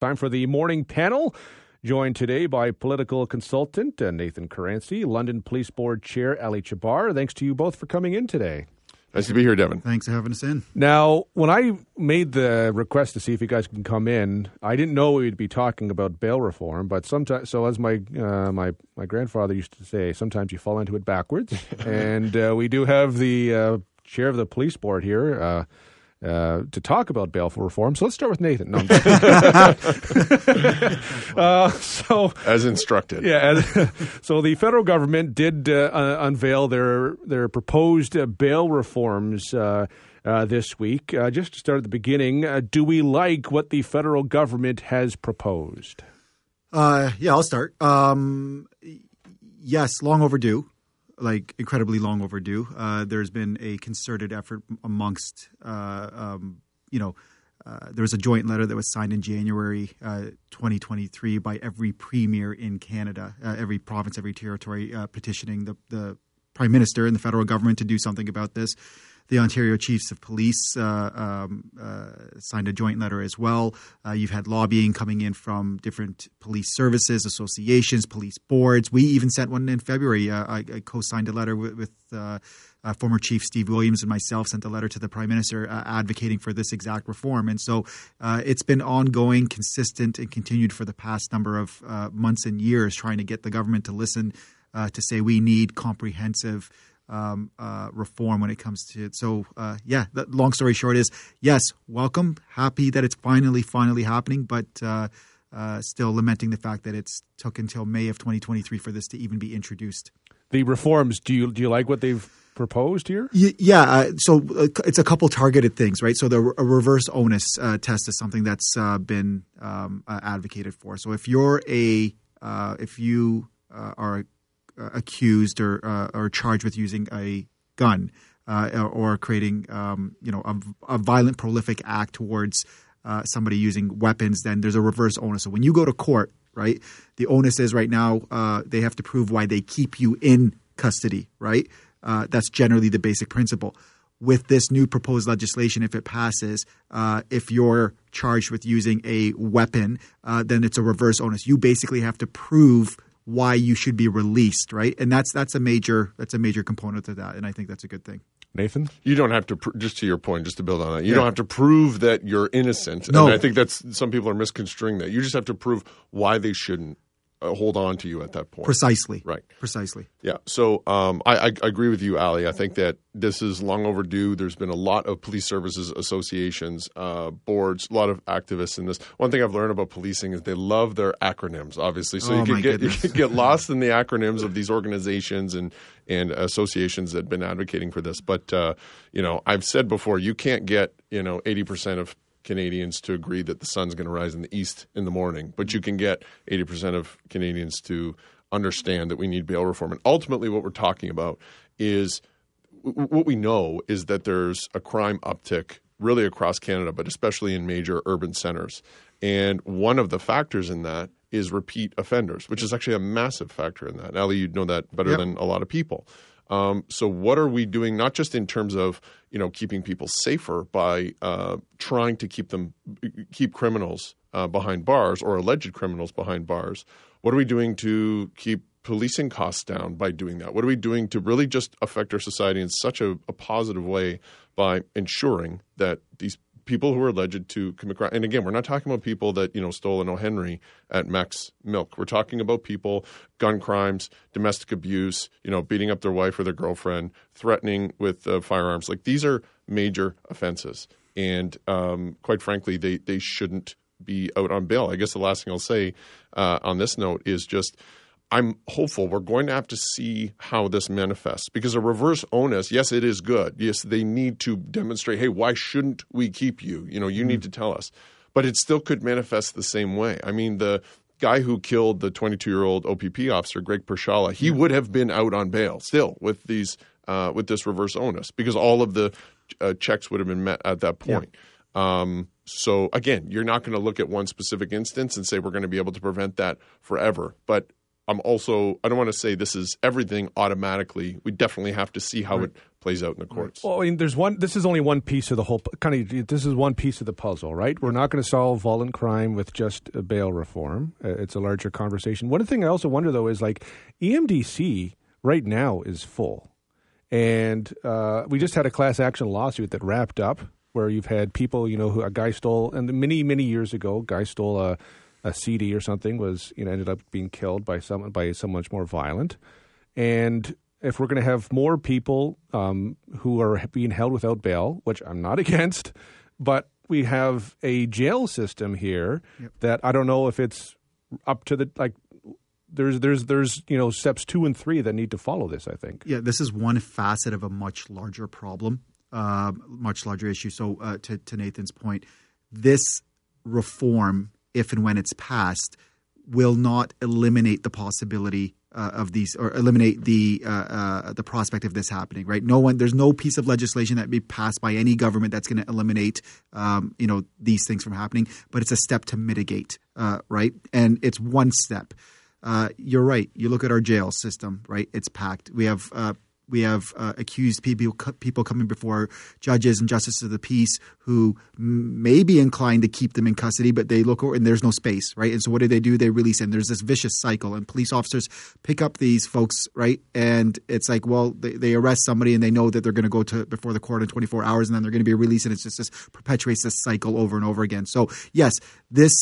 Time for the morning panel. Joined today by political consultant uh, Nathan Caranci, London Police Board Chair Ali Chahbar. Thanks to you both for coming in today. Nice to be here, Devin. Thanks for having us in. Now, when I made the request to see if you guys can come in, I didn't know we'd be talking about bail reform. But sometimes, so as my uh, my my grandfather used to say, sometimes you fall into it backwards. and uh, we do have the uh, chair of the police board here. Uh, uh, to talk about bail reform. So let's start with Nathan. No, uh, so as instructed. Yeah. so the federal government did uh, unveil their their proposed uh, bail reforms. Uh, uh, this week. just to start at the beginning, do we like what the federal government has proposed? yeah, I'll start. Um, yes, long overdue like incredibly long overdue. Uh, there's been a concerted effort amongst, uh, um, you know, uh, there was a joint letter that was signed in January uh, 2023 by every premier in Canada, uh, every province, every territory, uh, petitioning the, the prime minister and the federal government to do something about this the Ontario Chiefs of Police uh, um, uh, signed a joint letter as well. Uh, you've had lobbying coming in from different police services, associations, police boards. We even sent one in February. Uh, I, I, co-signed a letter with, with uh, uh, former Chief Steve Williams and myself sent a letter to the Prime Minister advocating for this exact reform. And so it's been ongoing, consistent, and continued for the past number of months and years, trying to get the government to listen to say we need comprehensive um, uh, reform when it comes to it. So, uh, yeah, the long story short is yes, welcome, happy that it's finally, finally happening, but uh, uh still lamenting the fact that it's took until May of 2023 for this to even be introduced. The reforms, do you do you like what they've proposed here? Yeah, uh, so uh, it's a couple targeted things, right? So the a reverse onus test is something that's been um, advocated for. So if you're a if you are accused or uh, or charged with using a gun uh, or creating um, you know a, a, violent prolific act towards somebody using weapons, then there's a reverse onus. So when you go to court, right, the onus is right now they have to prove why they keep you in custody, right? that's generally the basic principle with this new proposed legislation, if it passes, uh, if you're charged with using a weapon, uh, then it's a reverse onus. You basically have to prove why you should be released, right? And that's that's a major that's a major component of that, and I think that's a good thing. Nathan, you don't have to pr- just to your point, just to build on that. You yeah. don't have to prove that you're innocent. No, and I think that's some people are misconstruing that. You just have to prove why they shouldn't hold on to you at that point. Precisely. Right. Precisely. Yeah. So um, I, I, agree with you, Ali. I think that this is long overdue. There's been a lot of police services associations, uh, boards, a lot of activists in this. One thing I've learned about policing is they love their acronyms, obviously. So oh, you can get goodness. you can get lost in the acronyms of these organizations and and associations that have been advocating for this. But uh, you know, I've said before, you can't get you know 80 percent of Canadians to agree that the sun's going to rise in the east in the morning, but you can get 80% of Canadians to understand that we need bail reform. And ultimately, what we're talking about is what we know is that there's a crime uptick really across Canada, but especially in major urban centers. And one of the factors in that is repeat offenders, which is actually a massive factor in that. Ali, you'd know that better yep. than a lot of people. Um, so what are we doing? Not just in terms of you know keeping people safer by uh, trying to keep them keep criminals uh, behind bars or alleged criminals behind bars. What are we doing to keep policing costs down by doing that? What are we doing to really just affect our society in such a, a positive way by ensuring that these people who are alleged to commit crime. And again, we're not talking about people that you know stole an O. Henry at Mac's Milk. We're talking about people, gun crimes, domestic abuse, you know, beating up their wife or their girlfriend, threatening with uh, firearms. Like these are major offenses, and um, quite frankly, they they shouldn't be out on bail. I guess the last thing I'll say uh, on this note is just I'm hopeful we're going to have to see how this manifests because a reverse onus, yes, it is good. Yes, they need to demonstrate, hey, why shouldn't we keep you? You know, you mm-hmm. need to tell us. But it still could manifest the same way. I mean, the guy who killed the 22 year old OPP officer, Greg Pierzchala, he would have been out on bail still with these uh, with this reverse onus because all of the uh, checks would have been met at that point. Yeah. Um, so again, you're not going to look at one specific instance and say we're going to be able to prevent that forever. But I'm also I don't want to say this is everything automatically. We definitely have to see how it plays out in the courts. Well, I mean, there's one. This is only one piece of the whole kind of. This is one piece of the puzzle, right? We're not going to solve violent crime with just bail reform. Uh, it's a larger conversation. One thing I also wonder though is like EMDC right now is full, and uh, we just had a class action lawsuit that wrapped up where you've had people, you know, who a guy stole, and many many years ago, a guy stole a, a CD or something was you know ended up being killed by someone by someone much more violent, and if we're going to have more people um, who are being held without bail, which I'm not against, but we have a jail system here Yep. that I don't know if it's up to the like. There's there's there's you know steps two and three that need to follow this. I think. Yeah, this is one facet of a much larger problem, uh, much larger issue. So, uh, to, to Nathan's point, this reform, if and when it's passed, will not eliminate the possibility uh, of these or eliminate the uh, uh, the prospect of this happening. Right? No one, there's no piece of legislation that be passed by any government that's going to eliminate um, you know these things from happening. But it's a step to mitigate. Uh, right? And it's one step. Uh, you're right. You look at our jail system, right? It's packed. We have uh, we have uh, accused people people coming before judges and justices of the peace who may be inclined to keep them in custody, but they look over and there's no space, right? And so what do they do? They release them. There's this vicious cycle, and police officers pick up these folks, right? And it's like, well, they, they arrest somebody and they know that they're going to go to before the court in 24 hours, and then they're going to be released, and it's just this perpetuates this cycle over and over again. So yes, this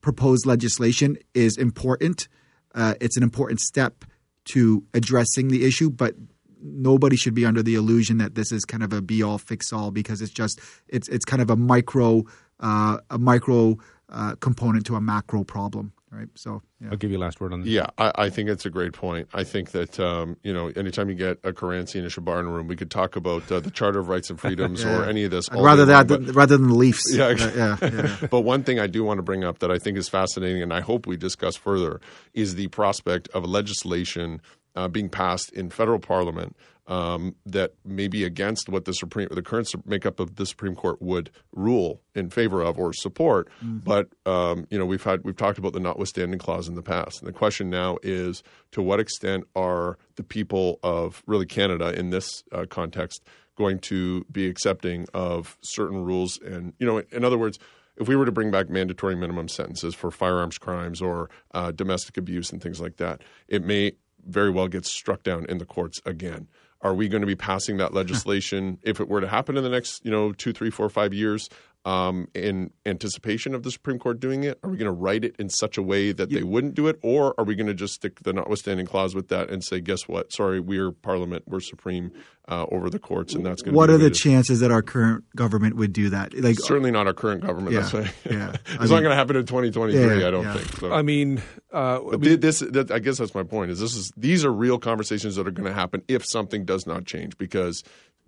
proposed legislation is important. Uh, it's an important step to addressing the issue, but nobody should be under the illusion that this is kind of a be all fix all because it's just it's it's kind of a micro uh, a micro uh, component to a macro problem, right? So yeah. I'll give you a last word on this. Yeah, I, I think it's a great point. I think that um, you know, anytime you get a Caranci and a Chahbar in a room, we could talk about uh, the Charter of Rights and Freedoms Yeah. or any of this. All rather that long, than, rather than the Leafs. Yeah, Uh, yeah, yeah. but one thing I do want to bring up that I think is fascinating, and I hope we discuss further, is the prospect of legislation uh, being passed in federal parliament um, that may be against what the Supreme, the current makeup of the Supreme Court would rule in favor of or support. But um, you know, we've had we've talked about the notwithstanding clause in the past, and the question now is to what extent are the people of really Canada in this uh, context going to be accepting of certain rules? And you know in other words if we were to bring back mandatory minimum sentences for firearms crimes or uh, domestic abuse and things like that it may very well get struck down in the courts again. Are we going to be passing that legislation? If it were to happen in the next you know two three four five years um, in anticipation of the Supreme Court doing it? Are we going to write it in such a way that they wouldn't do it, or are we going to just stick the notwithstanding clause with that and say, "Guess what? Sorry, we're Parliament, we're supreme uh, over the courts, and that's going." To What to are be the chances that our current government would do that? Like, Certainly not our current government. Yeah, that's right. yeah. I it's mean- not going to happen in 2023. Yeah, I don't yeah. think. So. I mean, uh, But thi- this, that, I guess that's my point. Is this is these are real conversations that are going to happen if something does not change because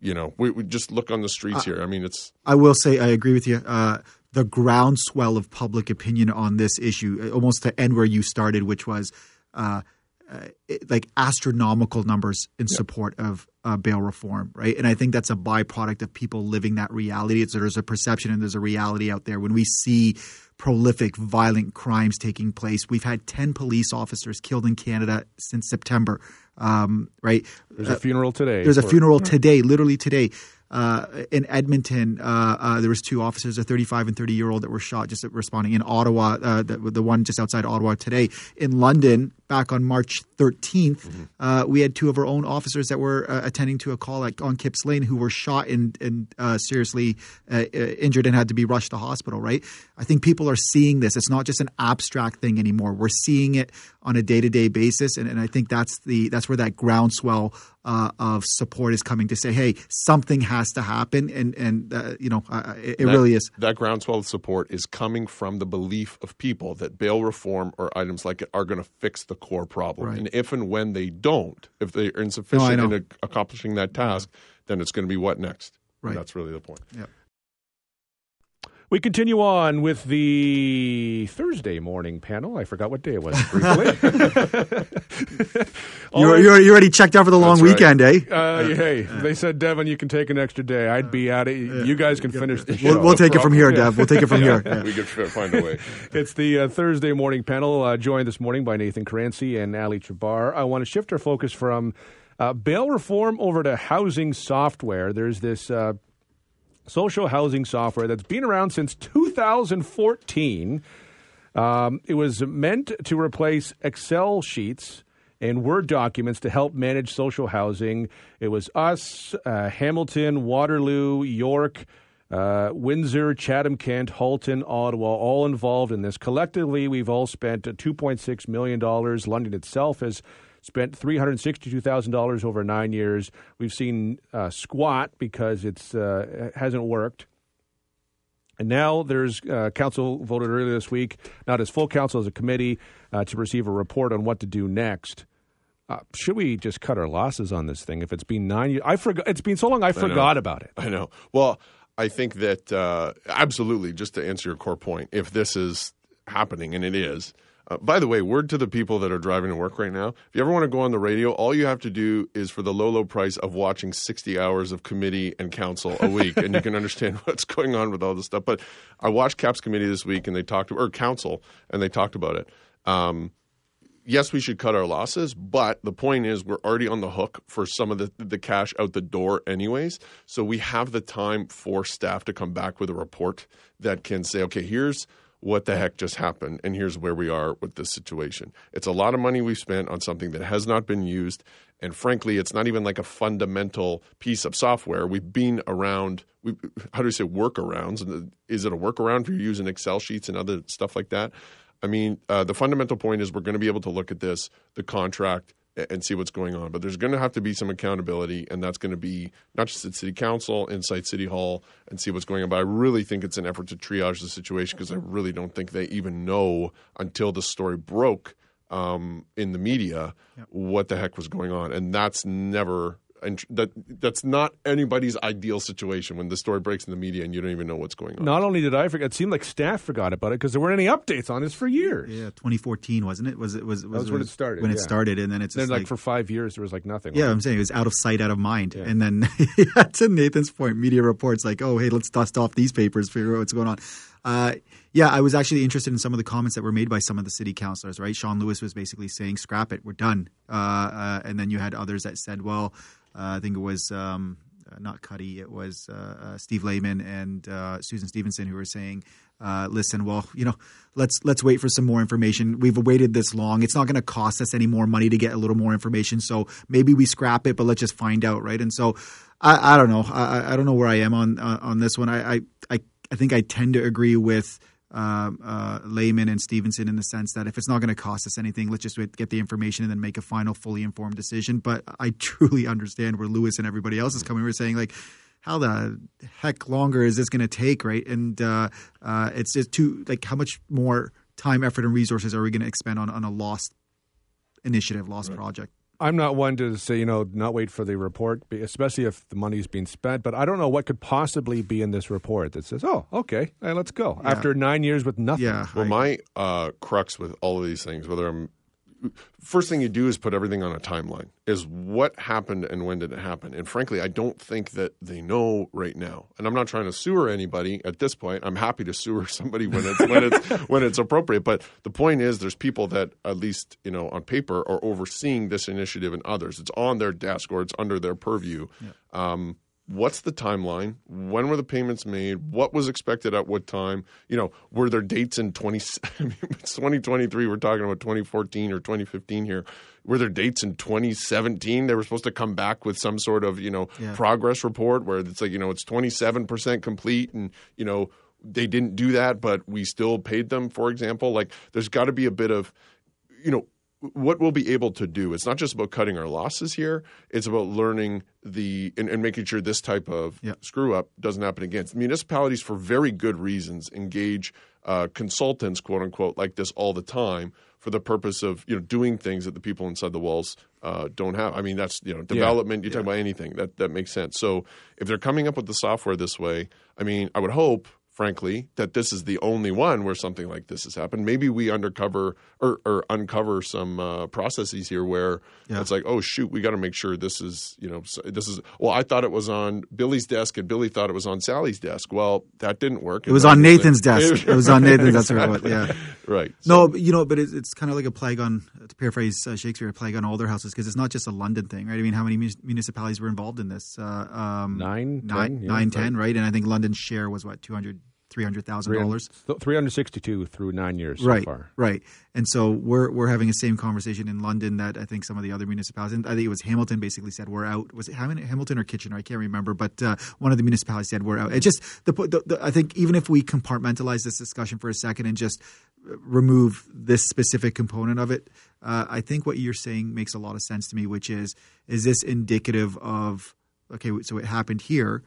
you know we, we just look on the streets here. I mean, it's I will say I agree with you. Uh, the groundswell of public opinion on this issue, uh, almost to end where you started, which was uh, uh, like astronomical numbers in support of uh, bail reform, right? And I think that's a byproduct of people living that reality. It's, there's a perception and there's a reality out there. When we see prolific, violent crimes taking place, we've had 10 police officers killed in Canada since September, um, right? there's a funeral today. There's a funeral today, literally today. Uh, in Edmonton, uh, uh, there was two officers, a 35 and 30 year old, that were shot just responding. In Ottawa, uh, the, the one just outside Ottawa today. In London, back on March 13th, uh, we had two of our own officers that were uh, attending to a call at, on Kipps Lane who were shot and, and uh, seriously uh, uh, injured and had to be rushed to hospital. Right? I think people are seeing this. It's not just an abstract thing anymore. We're seeing it on a day to day basis, and, and I think that's the that's where that groundswell uh, of support is coming to say, hey, something has to happen, and and uh, you know, uh, it, it that- really is. that groundswell of support is coming from the belief of people that bail reform or items like it are going to fix the core problem. Right. And if and when they don't, if they are insufficient know. in ac- accomplishing that task, then it's going to be what next? And Right. that's really the point. Yep. We continue on with the Thursday morning panel. I forgot what day it was briefly. You're, you're, you already checked out for the long right. weekend, eh? Uh, hey, they said, Devin, you can take an extra day. I'd be at it. You guys can finish the show. We'll, we'll take it from here, Dev. We'll take it from here. Yeah. We could find a way. It's the uh, Thursday morning panel, uh, joined this morning by Nathan Caranci and Ali Chahbar. I want to shift our focus from uh, bail reform over to housing software. There's this uh, social housing software that's been around since 2014. Um, it was meant to replace Excel sheets and Word documents to help manage social housing. It was us, uh, Hamilton, Waterloo, York, uh, Windsor, Chatham, Kent, Halton, Ottawa, all involved in this. Collectively, we've all spent uh, $2.6 million. London itself has spent $362,000 over nine years. We've seen uh, squat because it's uh, it hasn't worked. And now there's uh, council voted earlier this week, not as full council as a committee, uh, to receive a report on what to do next. Uh, should we just cut our losses on this thing? If it's been nine years, I forgot. It's been so long, I forgot about it. I know. Well, I think that uh, absolutely. Just to answer your core point, if this is happening, and it is. Uh, by the way, word to the people that are driving to work right now: if you ever want to go on the radio, all you have to do is for the low, low price of watching sixty hours of committee and council a week, and you can understand what's going on with all this stuff. But I watched Caps committee this week, and they talked or council, and they talked about it. Um, yes, we should cut our losses, but the point is we're already on the hook for some of the, the cash out the door, anyways. So we have the time for staff to come back with a report that can say, okay, here's what the heck just happened, and here's where we are with this situation. It's a lot of money we've spent on something that has not been used. And frankly, it's not even like a fundamental piece of software. We've been around, we, how do you say, workarounds? Is it a workaround if you're using Excel sheets and other stuff like that? I mean, uh, the fundamental point is we're going to be able to look at this, the contract, and see what's going on. But there's going to have to be some accountability, and that's going to be not just at City Council, inside City Hall, and see what's going on. But I really think it's an effort to triage the situation because I really don't think they even know until the story broke um, in the media what the heck was going on, and that's never. And that that's not anybody's ideal situation when the story breaks in the media and you don't even know what's going on. Not only did I forget, it seemed like staff forgot about it because there weren't any updates on this for years. Yeah, 2014 wasn't it? Was it was, was was when it started, When it started, and then it's Then, just like, like, for five years, there was like nothing. yeah, right? I'm saying it was out of sight, out of mind. And then yeah, to Nathan's point, media reports like, oh, hey, let's dust off these papers, figure out what's going on. Uh, yeah, I was actually interested in some of the comments that were made by some of the city councilors. Right, Shawn Lewis was basically saying, "Scrap it, we're done." Uh, uh, and then you had others that said, "Well, uh, I think it was." Um, uh, not Cuddy, it was Steve Lehman and Susan Stevenson who were saying, uh, "Listen, well, you know, let's let's wait for some more information. We've waited this long; it's not going to cost us any more money to get a little more information. So maybe we scrap it, but let's just find out, right?" And so, I, I don't know. I, I don't know where I am on on this one. I, I I I think I tend to agree with um, uh, Lehman and Stevenson in the sense that if it's not going to cost us anything, let's just get the information and then make a final, fully informed decision. But I truly understand where Lewis and everybody else is coming. We're saying like, how the heck longer is this going to take, right? And uh, uh, it's just too like how much more time, effort, and resources are we going to expend on on a lost initiative, lost project? I'm not one to say, you know, not wait for the report, especially if the money's being spent. But I don't know what could possibly be in this report that says, oh, okay, hey, let's go. After nine years with nothing. Yeah, Well, I- my uh, crux with all of these things, whether I'm first thing you do is put everything on a timeline. Is what happened and when did it happen? And frankly, I don't think that they know right now. And I'm not trying to sewer anybody at this point. I'm happy to sewer somebody when it's when it's when it's appropriate. But the point is, there's people that at least you know on paper are overseeing this initiative and others. It's on their desk or it's under their purview. Um, what's the timeline? When were the payments made? What was expected at what time? You know were there dates in 20 I mean, 2023 we're talking about 2014 or 2015 here. Were there dates in 2017 they were supposed to come back with some sort of you know Yeah. progress report where it's like you know it's 27% complete and you know they didn't do that but we still paid them for example. Like there's got to be a bit of you know what we'll be able to do it's not just about cutting our losses here it's about learning the and, and making sure this type of Yeah. screw up doesn't happen again. Municipalities for very good reasons engage uh, consultants quote unquote like this all the time for the purpose of you know doing things that the people inside the walls uh, don't have. I mean that's you know development you talk about anything. That that makes sense. So if they're coming up with the software this way i mean i would hope frankly, that this is the only one where something like this has happened. Maybe we undercover or, or uncover some uh, processes here where Yeah. it's like, oh shoot, we got to make sure this is, you know, this is. Well, I thought it was on Billy's desk, and Billy thought it was on Sally's desk. Well, that didn't work. It was on Nathan's desk. It was on Nathan's. That's where it. Yeah. right. No, but, you know, but it's, it's kind of like a plague on, to paraphrase uh, Shakespeare, a plague on older houses because it's not just a London thing, right? I mean, how many mun- municipalities were involved in this? Uh, um, Nine, nine, 10, yeah, nine, right. right? And I think London's share was what, 200, $300,000? Three hundred sixty-two through nine years so right, far. right. And so we're we're having the same conversation in London that I think some of the other municipalities, and I think it was Hamilton, basically said we're out. Was it Hamilton or Kitchener? I can't remember, but uh, one of the municipalities said we're out. It just the, the, the I think even if we compartmentalize this discussion for a second and just remove this specific component of it, uh, I think what you're saying makes a lot of sense to me. Which is, is this indicative of okay? So it happened here.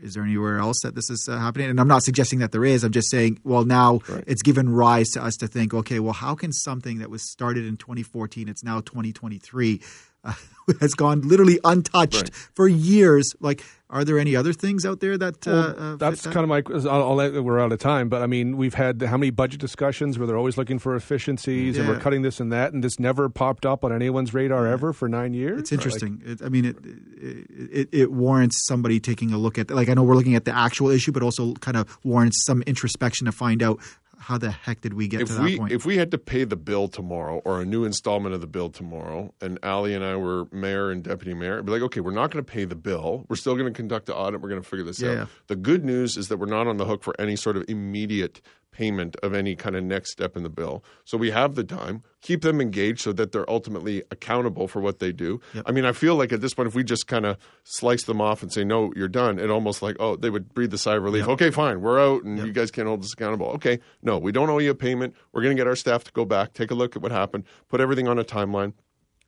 Is there anywhere else that this is uh, happening? And I'm not suggesting that there is. I'm just saying, well, now it's given rise to us to think, okay, well, how can something that was started in 2014, it's now 2023, uh, has gone literally untouched Right. for years? Like, are there any other things out there that? Well, uh, uh, that's that? kind of my. I'll, I'll we're out of time, but I mean, we've had how many budget discussions where they're always looking for efficiencies and we're cutting this and that, and this never popped up on anyone's radar ever for nine years. It's interesting. it, I mean, it, it it it warrants somebody taking a look at. Like, I know we're looking at the actual issue, but also kind of warrants some introspection to find out how the heck did we get if to that we point. if we had to pay the bill tomorrow or a new installment of the bill tomorrow, and Ali and I were mayor and deputy mayor, it'd be like, okay, we're not going to pay the bill. We're still going to conduct the audit. We're going to figure this Yeah. out. The good news is that we're not on the hook for any sort of immediate payment of any kind of next step in the bill. So we have the time. Keep them engaged so that they're ultimately accountable for what they do. I mean, I feel like at this point, if we just kind of slice them off and say, no, you're done, it almost like, oh, they would breathe the sigh of relief. Okay, fine, we're out and you guys can't hold us accountable. Okay, no, we don't owe you a payment. We're going to get our staff to go back, take a look at what happened, put everything on a timeline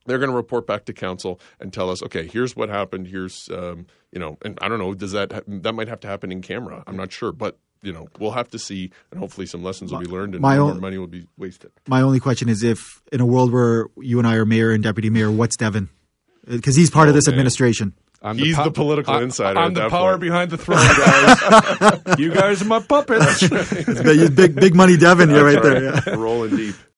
they're going to report back to council and tell us, okay, here's what happened. Here's, um, you know, and I don't know, does that ha- that might have to happen in camera? I'm not sure, but you know, we'll have to see, and hopefully some lessons will be learned and my no more own- money will be wasted. My only question is if in a world where you and I are mayor and deputy mayor, what's Devin? Uh, because he's part of Oh, this man. administration. I'm He's po- the political I- insider I'm at the that power point. behind the throne, guys. you guys are my puppets. Big, big, big money Devin here right there. Yeah. Rolling deep.